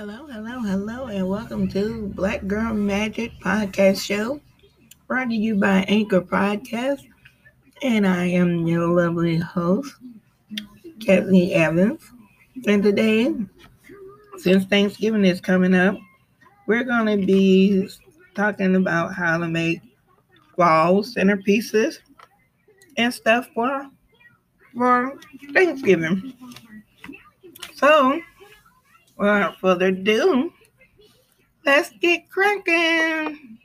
Hello, hello, hello, and welcome to Black Girl Magic Podcast Show, brought to you by Anchor Podcast. And I am your lovely host, Kathleen Evans. And today, since Thanksgiving is coming up, we're going to be talking about how to make wall centerpieces and stuff for, for Thanksgiving. So, without further ado, let's get cracking.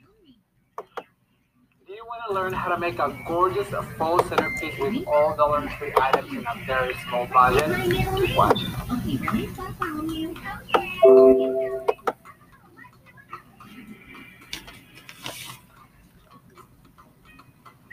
Do you want to learn how to make a gorgeous full centerpiece with all Dollar Tree items in a very small budget? Keep watching.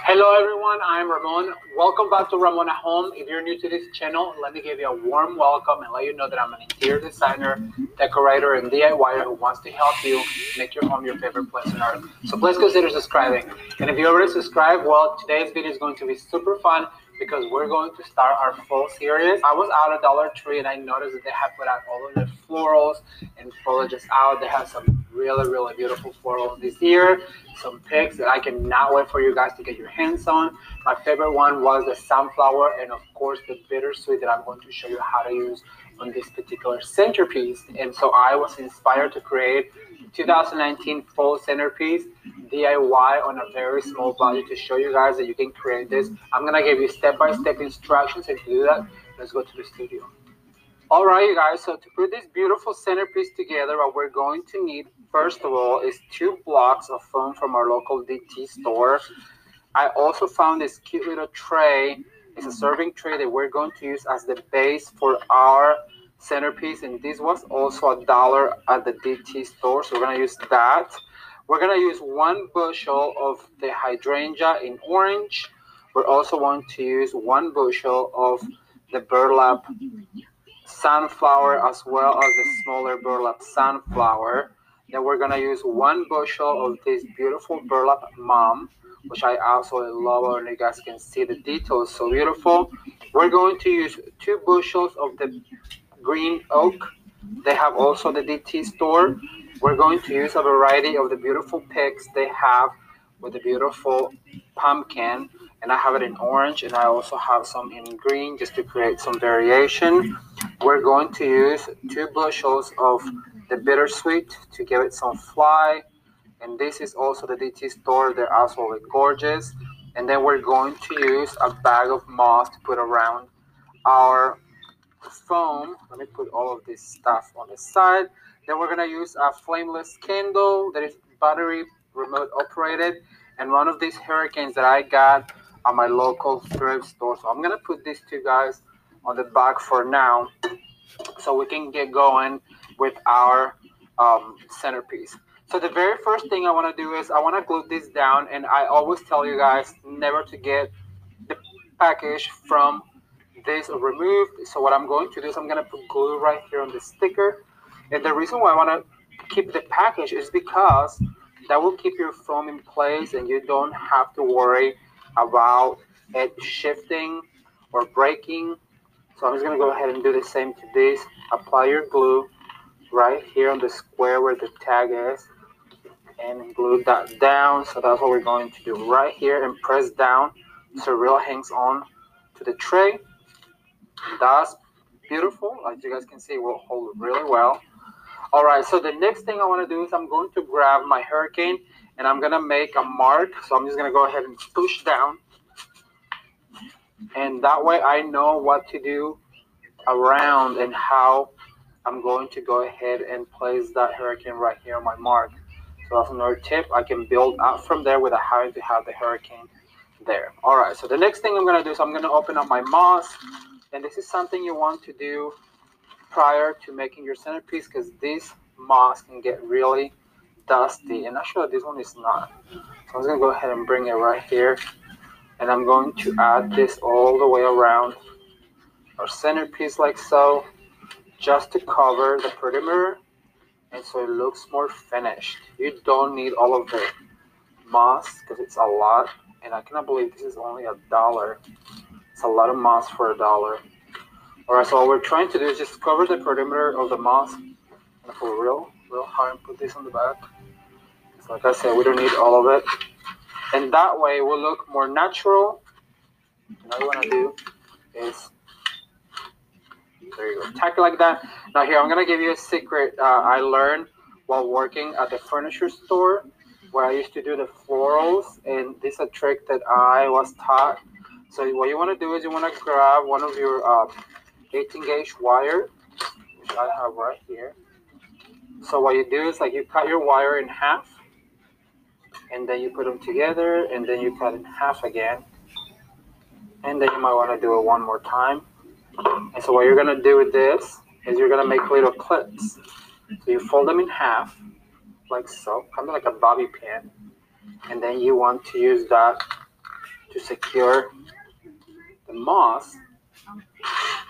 Hello everyone, I'm Ramon. Welcome back to Ramon at Home. If you're new to this channel, let me give you a warm welcome and let you know that I'm an interior designer, decorator, and DIYer who wants to help you make your home your favorite place on earth. So please consider subscribing. And if you already subscribed, well, today's video is going to be super fun because we're going to start our fall series. I was out at Dollar Tree and I noticed that they have put out all of the florals and foliages out. They have some really, really beautiful florals this year some picks that I cannot wait for you guys to get your hands on. My favorite one was the sunflower and of course the bittersweet that I'm going to show you how to use on this particular centerpiece. And so I was inspired to create 2019 fall centerpiece DIY on a very small budget to show you guys that you can create this. I'm gonna give you step-by-step instructions. If you do that, let's go to the studio. All right, you guys, so to put this beautiful centerpiece together, what we're going to need First of all, is two blocks of foam from our local DT store. I also found this cute little tray. It's a serving tray that we're going to use as the base for our centerpiece. And this was also a dollar at the DT store. So we're going to use that. We're going to use one bushel of the hydrangea in orange. We're also going to use one bushel of the burlap sunflower as well as the smaller burlap sunflower. Then we're gonna use one bushel of this beautiful burlap mom, which I absolutely love and you guys can see the details so beautiful. We're going to use two bushels of the green oak. They have also the DT store. We're going to use a variety of the beautiful picks they have with the beautiful pumpkin and I have it in orange and I also have some in green just to create some variation. We're going to use two bushels of the bittersweet to give it some fly. And this is also the DT store. They're absolutely gorgeous. And then we're going to use a bag of moss to put around our foam. Let me put all of this stuff on the side. Then we're gonna use a flameless candle that is battery remote operated and one of these hurricanes that I got at my local thrift store. So I'm gonna put these two guys on the back for now so we can get going with our um, centerpiece. So the very first thing I want to do is I want to glue this down and I always tell you guys never to get the package from this removed. So what I'm going to do is I'm going to put glue right here on the sticker. And the reason why I want to keep the package is because that will keep your foam in place and you don't have to worry about it shifting or breaking. So I'm just going to go ahead and do the same to this. Apply your glue right here on the square where the tag is and glue that down. So that's what we're going to do right here and press down so it really hangs on to the tray. That's beautiful. As you guys can see, it will hold really well. All right, so the next thing I want to do is I'm going to grab my hurricane and I'm to make a mark. So I'm just to go ahead and push down. And that way I know what to do around and how I'm going to go ahead and place that hurricane right here on my mark. So that's another tip. I can build up from there without having to have the hurricane there. All right, so the next thing I'm gonna do is I'm gonna open up my moss. And this is something you want to do prior to making your centerpiece because this moss can get really dusty. And actually this one is not. So I'm gonna go ahead and bring it right here. And I'm going to add this all the way around our centerpiece like so just to cover the perimeter and so it looks more finished. You don't need all of the moss because it's a lot and I cannot believe this is only a dollar. It's a lot of moss for a dollar. Alright, so what we're trying to do is just cover the perimeter of the moss and for real, real hard and put this on the back. So like I said, we don't need all of it. And that way it will look more natural. And all you wanna do is, there you go, tack it like that. Now here, I'm gonna give you a secret uh, I learned while working at the furniture store where I used to do the florals. And this is a trick that I was taught. So what you wanna do is you wanna grab one of your uh, 18 gauge wire, which I have right here. So what you do is like you cut your wire in half and then you put them together and then you cut in half again. And then you might want to do it one more time. And so what you're to do with this is you're to make little clips. So you fold them in half like so, kind of like a bobby pin. And then you want to use that to secure the moss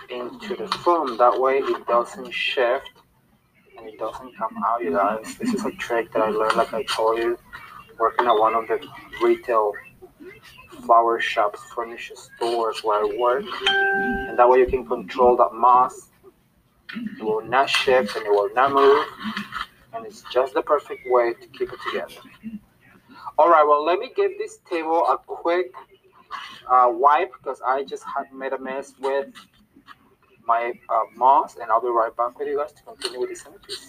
into the foam. That way it doesn't shift and it doesn't come out, you guys. This is a trick that I learned, like I told you, working at one of the retail flower shops, furniture stores where I work. And that way you can control that moss. It will not shift and it will not move. And it's just the perfect way to keep it together. All right, well, let me give this table a quick uh, wipe because I just had made a mess with my uh, moss, and I'll be right back with you guys to continue with the centerpiece.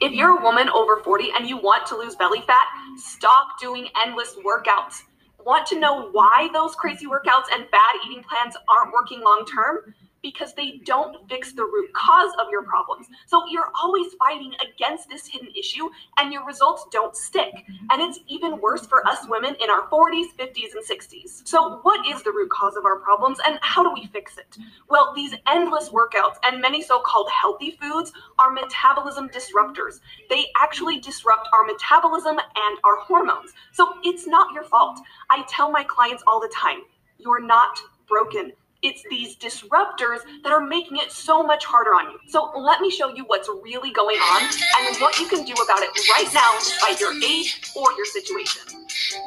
If you're a woman over 40 and you want to lose belly fat, stop doing endless workouts. Want to know why those crazy workouts and bad eating plans aren't working long term? Because they don't fix the root cause of your problems. So you're always fighting against this hidden issue and your results don't stick. And it's even worse for us women in our 40s, 50s, and 60s. So, what is the root cause of our problems and how do we fix it? Well, these endless workouts and many so called healthy foods are metabolism disruptors. They actually disrupt our metabolism and our hormones. So, it's not your fault. I tell my clients all the time you're not broken. It's these disruptors that are making it so much harder on you. So let me show you what's really going on and what you can do about it right now by your age or your situation.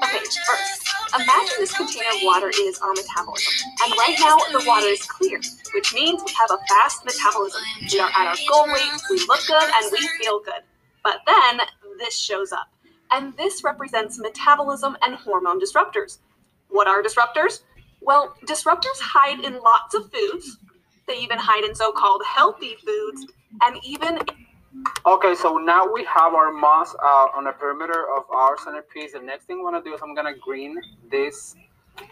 Okay, first, imagine this container of water is our metabolism. And right now, the water is clear, which means we have a fast metabolism. We are at our goal weight, we look good, and we feel good. But then this shows up. And this represents metabolism and hormone disruptors. What are disruptors? Well, disruptors hide in lots of foods. They even hide in so called healthy foods and even Okay, so now we have our moss uh, on the perimeter of our centerpiece. The next thing I want to do is I'm going to green this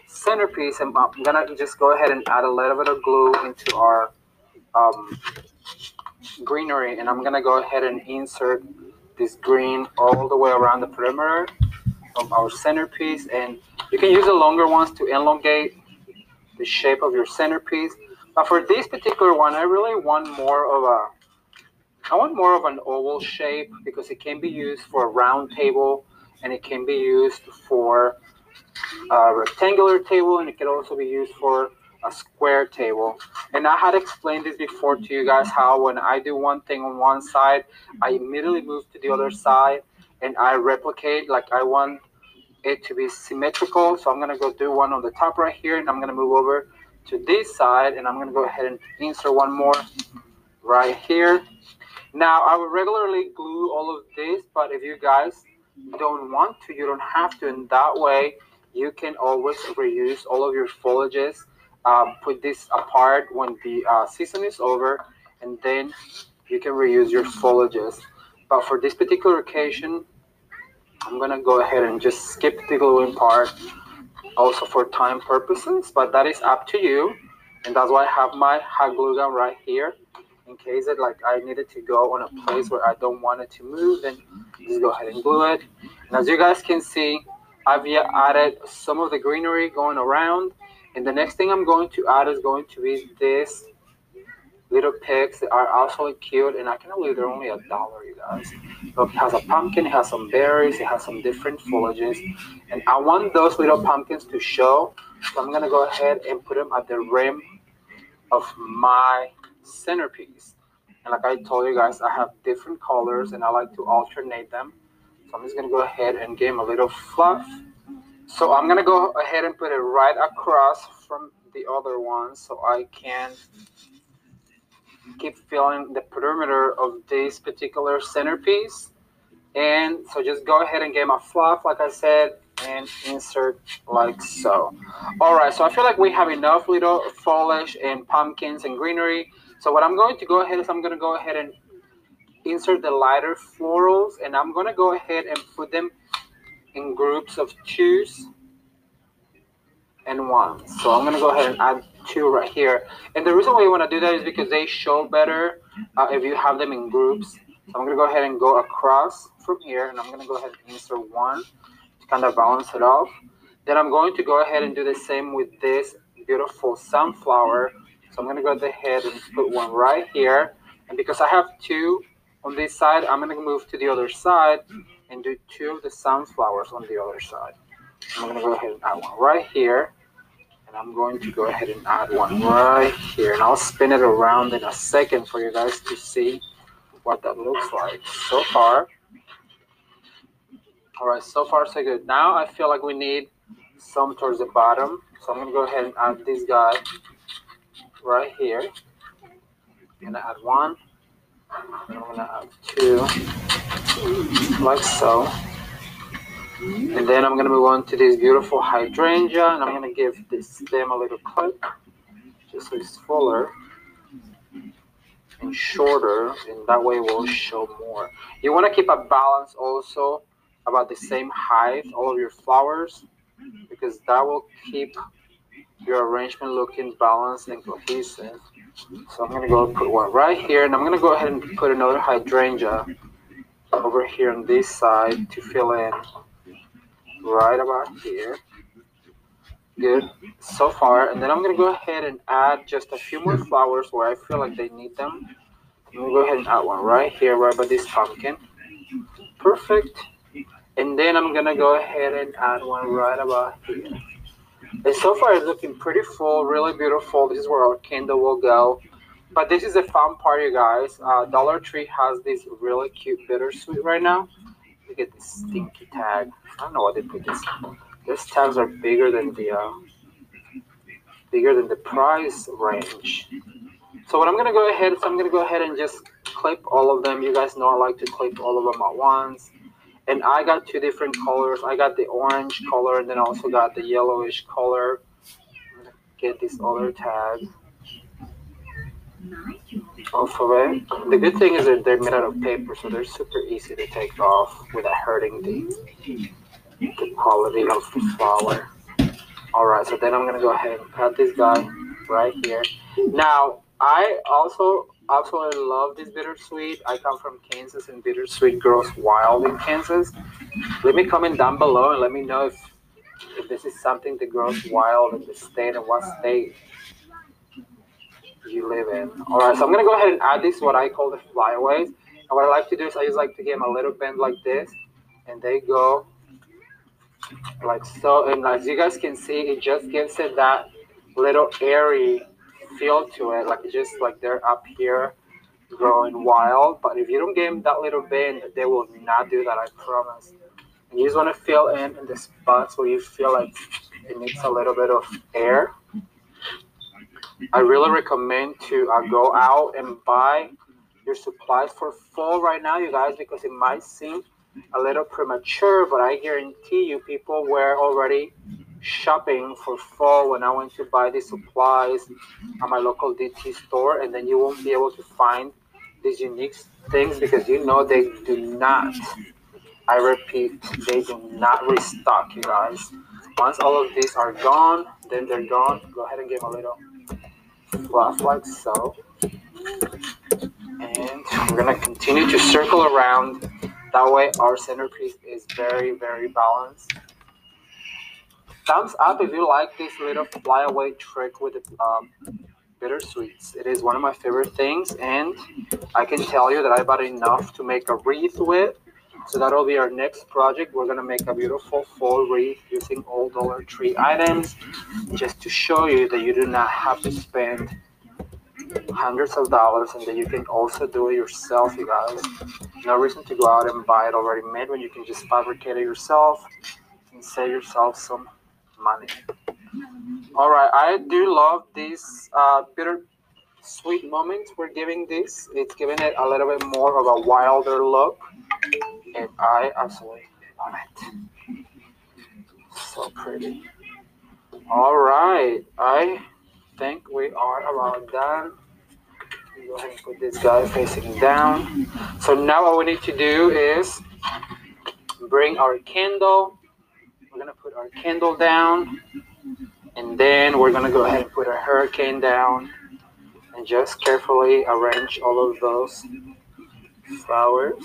centerpiece and I'm going to just go ahead and add a little bit of glue into our um, greenery and I'm going to go ahead and insert this green all the way around the perimeter of our centerpiece and you can use the longer ones to elongate the shape of your centerpiece. But for this particular one, I really want more of a I want more of an oval shape because it can be used for a round table and it can be used for a rectangular table and it can also be used for a square table. And I had explained this before to you guys how when I do one thing on one side, I immediately move to the other side and I replicate like I want it to be symmetrical. So I'm gonna go do one on the top right here and I'm gonna move over to this side and I'm gonna go ahead and insert one more right here. Now I would regularly glue all of this, but if you guys don't want to, you don't have to. And that way you can always reuse all of your foliages. Uh, put this apart when the uh, season is over and then you can reuse your foliages. But for this particular occasion, I'm gonna go ahead and just skip the gluing part also for time purposes, but that is up to you. And that's why I have my hot glue gun right here in case it like I needed to go on a place where I don't want it to move, then just go ahead and glue it. And as you guys can see, I've yet added some of the greenery going around. And the next thing I'm going to add is going to be this little pigs are absolutely cute. And I cannot believe they're only a dollar, you guys. Look, it has a pumpkin, it has some berries, it has some different foliages. And I want those little pumpkins to show. So I'm gonna go ahead and put them at the rim of my centerpiece. And like I told you guys, I have different colors and I like to alternate them. So I'm just gonna go ahead and give them a little fluff. So I'm gonna go ahead and put it right across from the other one so I can keep filling the perimeter of this particular centerpiece. And so just go ahead and get my fluff, like I said, and insert like so. All right, so I feel like we have enough little foliage and pumpkins and greenery. So what I'm going to go ahead is I'm going to go ahead and insert the lighter florals and I'm going to go ahead and put them in groups of twos and one. So I'm going to go ahead and add two right here. And the reason why you want to do that is because they show better uh, if you have them in groups. So I'm going to go ahead and go across from here and I'm going to go ahead and insert one to kind of balance it off. Then I'm going to go ahead and do the same with this beautiful sunflower. So I'm going to go ahead and put one right here. And because I have two on this side, I'm going to move to the other side and do two of the sunflowers on the other side. I'm going to go ahead and add one right here. And I'm going to go ahead and add one right here. And I'll spin it around in a second for you guys to see what that looks like. So far, all right, so far so good. Now I feel like we need some towards the bottom. So I'm to go ahead and add this guy right here. I'm to add one. And I'm to add two, like so. And then I'm going to move on to this beautiful hydrangea, and I'm going to give this stem a little cut, just so it's fuller and shorter, and that way we'll show more. You want to keep a balance also about the same height, all of your flowers, because that will keep your arrangement looking balanced and cohesive. So I'm gonna go put one right here, and I'm gonna go ahead and put another hydrangea over here on this side to fill in right about here. Good so far, and then I'm gonna go ahead and add just a few more flowers where I feel like they need them. I'm gonna go ahead and add one right here, right by this pumpkin. Perfect. And then I'm gonna go ahead and add one right about here. And so far it's looking pretty full, really beautiful. This is where our candle will go. But this is a fun part, you guys. Uh, Dollar Tree has this really cute bittersweet right now. Look at this stinky tag. I don't know why they put this. These tags are bigger than the uh, bigger than the price range. So what I'm gonna go ahead is I'm gonna go ahead and just clip all of them. You guys know I like to clip all of them at once and I got two different colors. I got the orange color and then also got the yellowish color. Get this other tag The good thing is that they're made out of paper, so they're super easy to take off without hurting the, the quality of the flower. All right, so then I'm gonna go ahead and cut this guy right here. Now, I also absolutely love this bittersweet. I come from Kansas and bittersweet grows wild in Kansas. Let me comment down below and let me know if, if this is something that grows wild in the state and what state you live in. All right, so I'm gonna go ahead and add this, what I call the flyaways. And what I like to do is I just like to give them a little bend like this and they go like so. And as you guys can see, it just gives it that little airy feel to it, like just like they're up here growing wild. But if you don't give them that little bend, they will not do that, I promise. And you just want to fill in in the spots where you feel like it needs a little bit of air. I really recommend to uh, go out and buy your supplies for fall right now, you guys, because it might seem a little premature, but I guarantee you people were already shopping for fall when I went to buy the supplies at my local DT store, and then you won't be able to find these unique things because you know they do not. I repeat, they do not restock, you guys. Once all of these are gone, then they're gone. Go ahead and give a little fluff like so. And we're gonna continue to circle around. That way our centerpiece is very, very balanced thumbs up if you like this little flyaway trick with the um, bittersweets. It is one of my favorite things, and I can tell you that I bought enough to make a wreath with. So that'll be our next project. We're gonna make a beautiful fall wreath using all Dollar Tree items, just to show you that you do not have to spend hundreds of dollars and that you can also do it yourself, you guys. No reason to go out and buy it already made when you can just fabricate it yourself and save yourself some money. All right, I do love these uh, bitter sweet moment we're giving this. It's giving it a little bit more of a wilder look. And I absolutely love it. So pretty. All right, I think we are about done. Go ahead and put this guy facing down. So now what we need to do is bring our candle. We're gonna put our candle down, and then we're gonna go ahead and put our hurricane down, and just carefully arrange all of those flowers.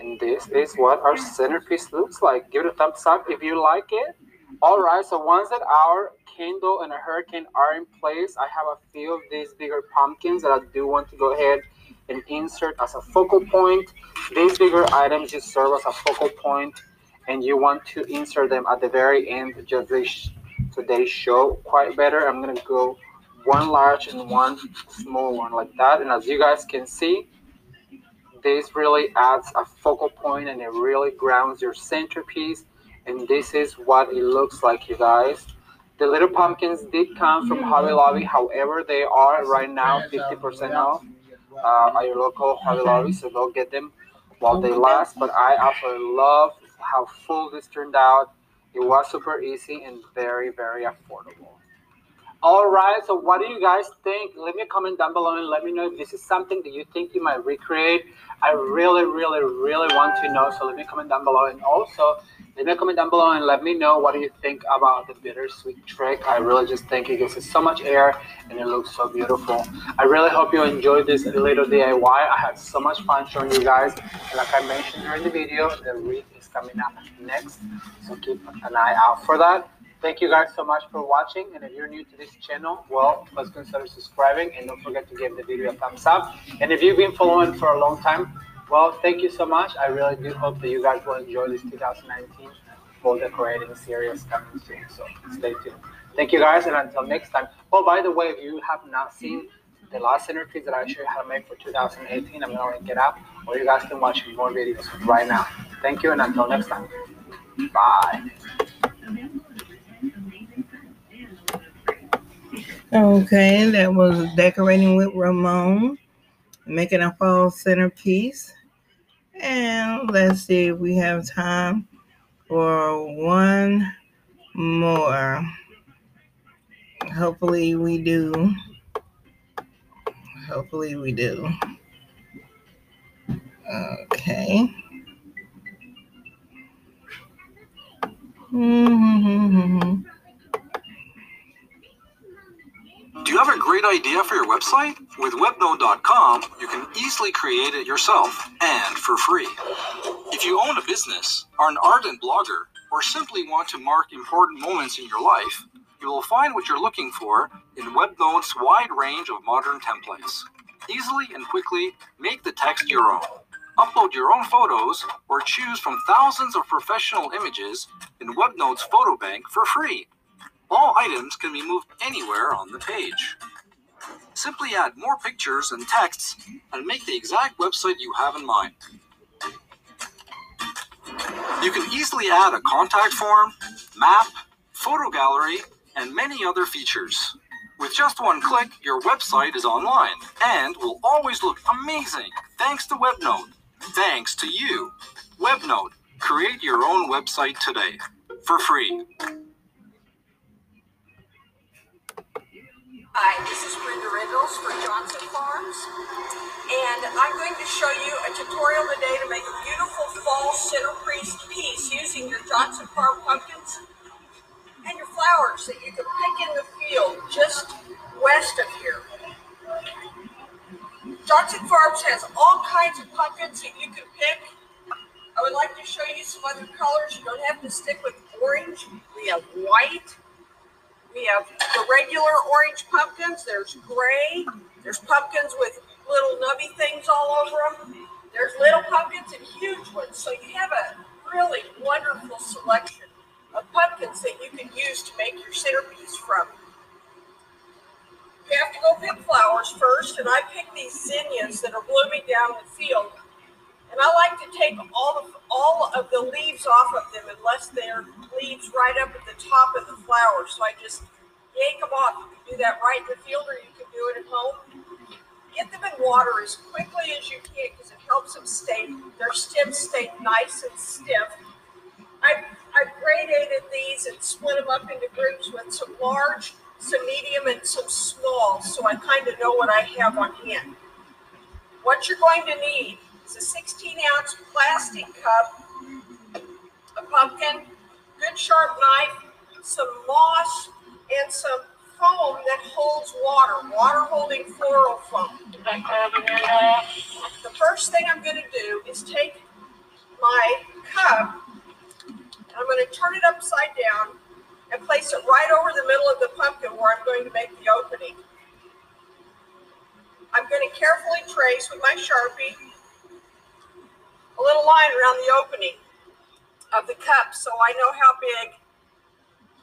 And this is what our centerpiece looks like. Give it a thumbs up if you like it. All right, so once that our candle and a hurricane are in place, I have a few of these bigger pumpkins that I do want to go ahead and insert as a focal point. These bigger items just serve as a focal point and you want to insert them at the very end just so they show quite better. I'm gonna go one large and one small one like that. And as you guys can see, this really adds a focal point and it really grounds your centerpiece. And this is what it looks like, you guys. The little pumpkins did come from Hobby Lobby. However, they are right now 50% off uh, at your local Hobby Lobby. So go get them while they last. But I absolutely love how full this turned out. It was super easy and very, very affordable. All right, so what do you guys think? Leave me a comment down below and let me know if this is something that you think you might recreate. I really, really, really want to know. So leave me a comment down below. And also, leave me a comment down below and let me know what do you think about the bittersweet trick. I really just think it gives it so much air and it looks so beautiful. I really hope you enjoyed this little DIY. I had so much fun showing you guys. And like I mentioned during the video, the wreath is coming up next. So keep an eye out for that. Thank you guys so much for watching. And if you're new to this channel, well, please consider subscribing and don't forget to give the video a thumbs up. And if you've been following for a long time, well, thank you so much. I really do hope that you guys will enjoy this 2019 fall decorating series coming soon. So stay tuned. Thank you guys, and until next time. Oh, by the way, if you have not seen the last centerpiece that I showed you how to make for 2018, I'm gonna link it up, or you guys can watch more videos right now. Thank you, and until next time. Bye. Okay, that was decorating with Ramon, making a fall centerpiece. And let's see if we have time for one more. Hopefully, we do. Hopefully, we do. Okay. Mm-hmm. Do you have a great idea for your website? With webnode.com, you can easily create it yourself and for free. If you own a business, are an ardent blogger, or simply want to mark important moments in your life, you will find what you're looking for in Webnode's wide range of modern templates. Easily and quickly make the text your own. Upload your own photos or choose from thousands of professional images in Webnode's photo bank for free. All items can be moved anywhere on the page. Simply add more pictures and texts and make the exact website you have in mind. You can easily add a contact form, map, photo gallery, and many other features. With just one click, your website is online and will always look amazing thanks to Webnode. Thanks to you. Webnode. Create your own website today for free. Hi, this is Brenda Riddles for Johnson Farms, and I'm going to show you a tutorial today to make a beautiful fall centerpiece piece using your Johnson Farm pumpkins and your flowers that you can pick in the field just west of here. Johnson Farms has all kinds of pumpkins that you can pick. I would like to show you some other colors. You don't have to stick with orange. We have white. We have the regular orange pumpkins. There's gray. There's pumpkins with little nubby things all over them. There's little pumpkins and huge ones. So you have a really wonderful selection of pumpkins that you can use to make your centerpiece from. You have to go pick flowers first, and I picked these zinnias that are blooming down the field. And I like to take all of all of the leaves off of them unless they're leaves right up at the top of the flower. So I just yank them off. You can do that right in the field or you can do it at home. Get them in water as quickly as you can because it helps them stay, their stems stay nice and stiff. I, I gradated these and split them up into groups with some large, some medium, and some small so I kind of know what I have on hand. What you're going to need is a 16 ounce plastic cup, a pumpkin, good sharp knife, some moss, and some foam that holds water, water holding floral foam. The first thing I'm going to do is take my cup, I'm going to turn it upside down and place it right over the middle of the pumpkin where I'm going to make the opening. I'm going to carefully trace with my Sharpie a little line around the opening of the cup so I know how big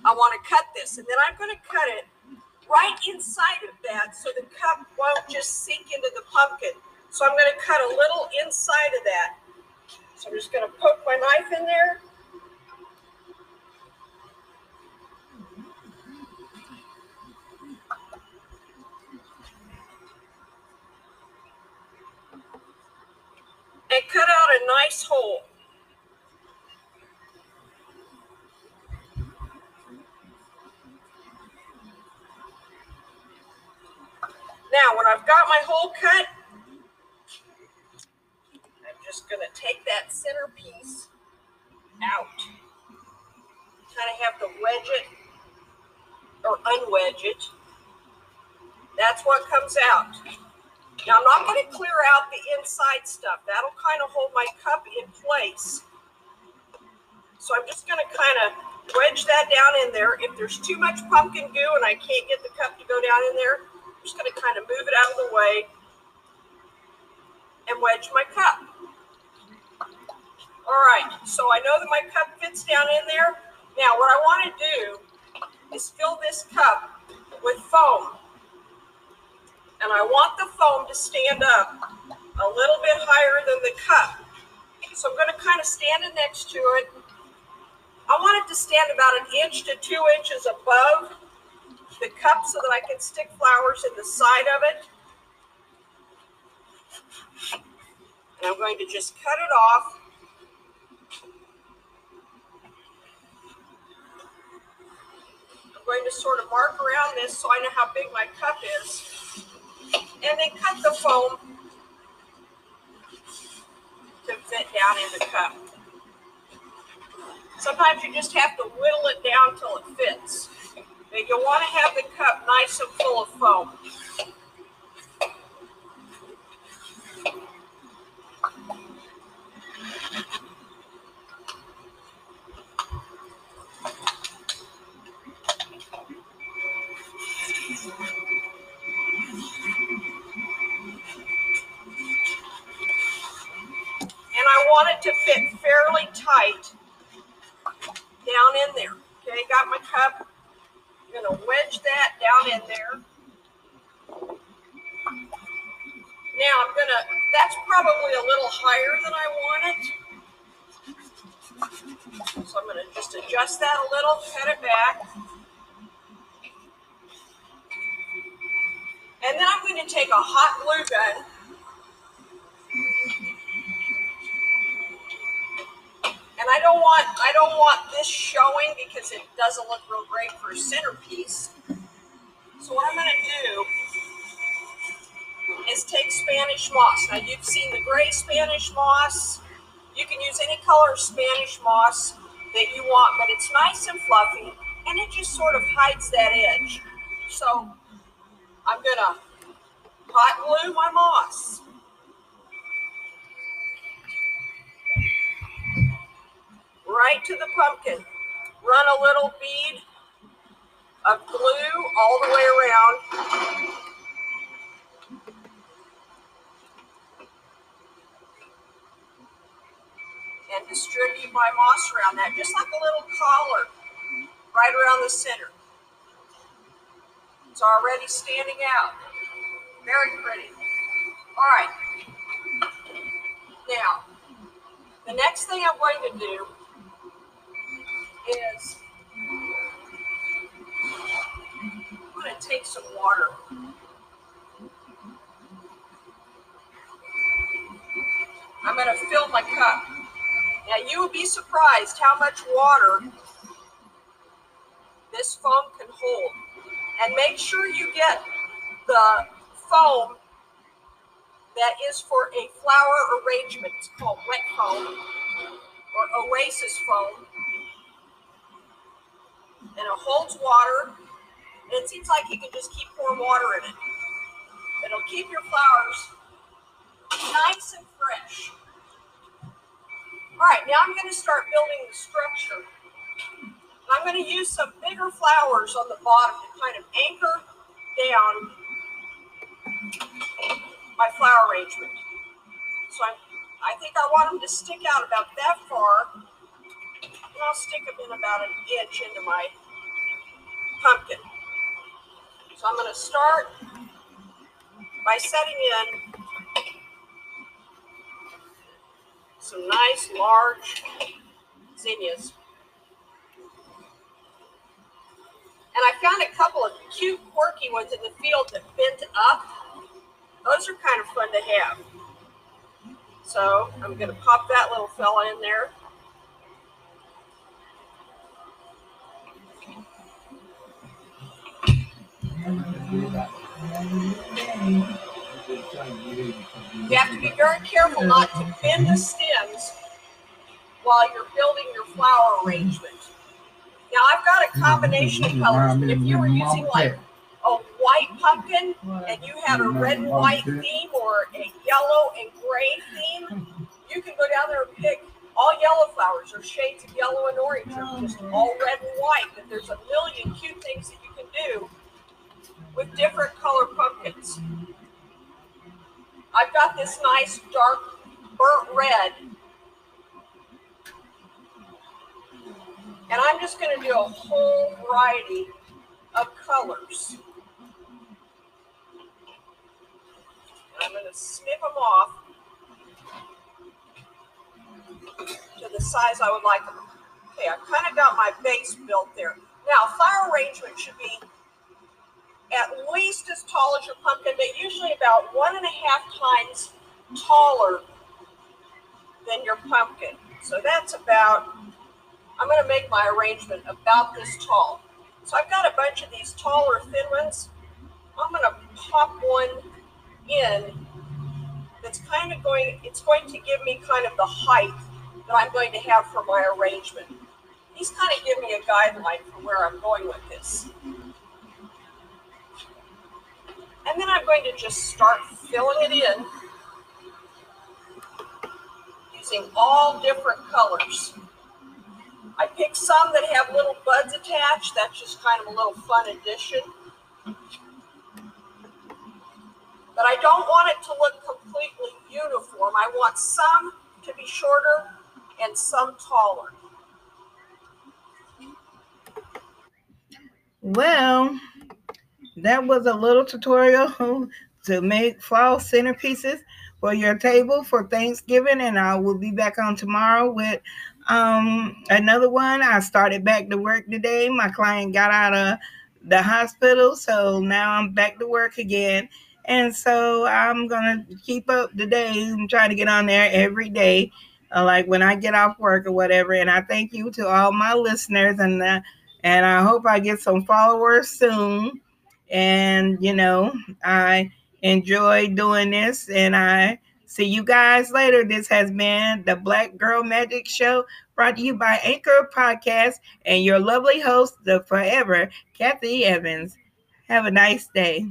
I want to cut this. And then I'm going to cut it right inside of that so the cup won't just sink into the pumpkin. So I'm going to cut a little inside of that. So I'm just going to poke my knife in there. And cut out a nice hole. Now, when I've got my hole cut, I'm just going to take that center piece out. Kind of have to wedge it or unwedge it. That's what comes out. Now, I'm not going to clear out the inside stuff. That'll kind of hold my cup in place. So I'm just going to kind of wedge that down in there. If there's too much pumpkin goo and I can't get the cup to go down in there, I'm just going to kind of move it out of the way and wedge my cup. All right, so I know that my cup fits down in there. Now, what I want to do is fill this cup with foam. And I want the foam to stand up a little bit higher than the cup. So I'm going to kind of stand it next to it. I want it to stand about an inch to two inches above the cup so that I can stick flowers in the side of it. And I'm going to just cut it off. I'm going to sort of mark around this so I know how big my cup is. And then cut the foam to fit down in the cup. Sometimes you just have to whittle it down till it fits. And you'll want to have the cup nice and full of foam. And I want it to fit fairly tight down in there. Okay, got my cup. I'm going to wedge that down in there. Now I'm going to, that's probably a little higher than I want it. So I'm going to just adjust that a little, cut it back. And then I'm going to hot glue gun And I don't want I don't want this showing because it doesn't look real great for a centerpiece. So what I'm going to do is take Spanish moss. Now you've seen the gray Spanish moss. You can use any color of Spanish moss that you want, but it's nice and fluffy and it just sort of hides that edge. So I'm going hot glue my moss. right to the pumpkin. Run a little bead of glue all the way around. And distribute my moss around that, just like a little collar right around the center. It's already standing out. Very pretty. All right. Now, the next thing I'm going to do is I'm going to take some water. I'm going to fill my cup. Now, you would be surprised how much water this foam can hold. And make sure you get the foam that is for a flower arrangement. It's called wet foam or oasis foam. And it holds water. And it seems like you can just keep pouring water in it. It'll keep your flowers nice and fresh. All right, now I'm going to start building the structure. I'm going to use some bigger flowers on the bottom to kind of anchor down my flower arrangement. So I'm, I think I want them to stick out about that far. And I'll stick them in about an inch into my pumpkin. So I'm going to start by setting in some nice large zinnias. And I found a couple of cute, quirky ones in the field that bent up. Those are kind of fun to have. So I'm going to pop that little fella in there. You have to be very careful not to bend the stems while you're building your flower arrangement. Now I've got a combination of colors, but if you were using like a white pumpkin and you had a red and white theme or a yellow and gray theme, you can go down there and pick all yellow flowers or shades of yellow and orange or just all red and white. But there's a million cute things that you can do with different color pumpkins. I've got this nice dark burnt red And I'm just going to do a whole variety of colors. I'm going to snip them off to the size I would like them. Okay, I've kind of got my base built there. Now, flower arrangement should be at least as tall as your pumpkin, but usually about one and a half times taller than your pumpkin. So that's about I'm going to make my arrangement about this tall. So I've got a bunch of these taller thin ones. I'm going to pop one in that's kind of going, it's going to give me kind of the height that I'm going to have for my arrangement. These kind of give me a guideline for where I'm going with this. And then I'm going to just start filling it in using all different colors. I picked some that have little buds attached. That's just kind of a little fun addition. But I don't want it to look completely uniform. I want some to be shorter and some taller. Well, that was a little tutorial to make fall centerpieces for your table for Thanksgiving, and I will be back on tomorrow with um, another one, I started back to work today. My client got out of the hospital, so now I'm back to work again. And so I'm gonna keep up the I'm trying to get on there every day, uh, like when I get off work or whatever. And I thank you to all my listeners, and and I hope I get some followers soon. And you know, I enjoy doing this, and I See you guys later. This has been the Black Girl Magic Show brought to you by Anchor Podcast and your lovely host, the forever Kathy Evans. Have a nice day.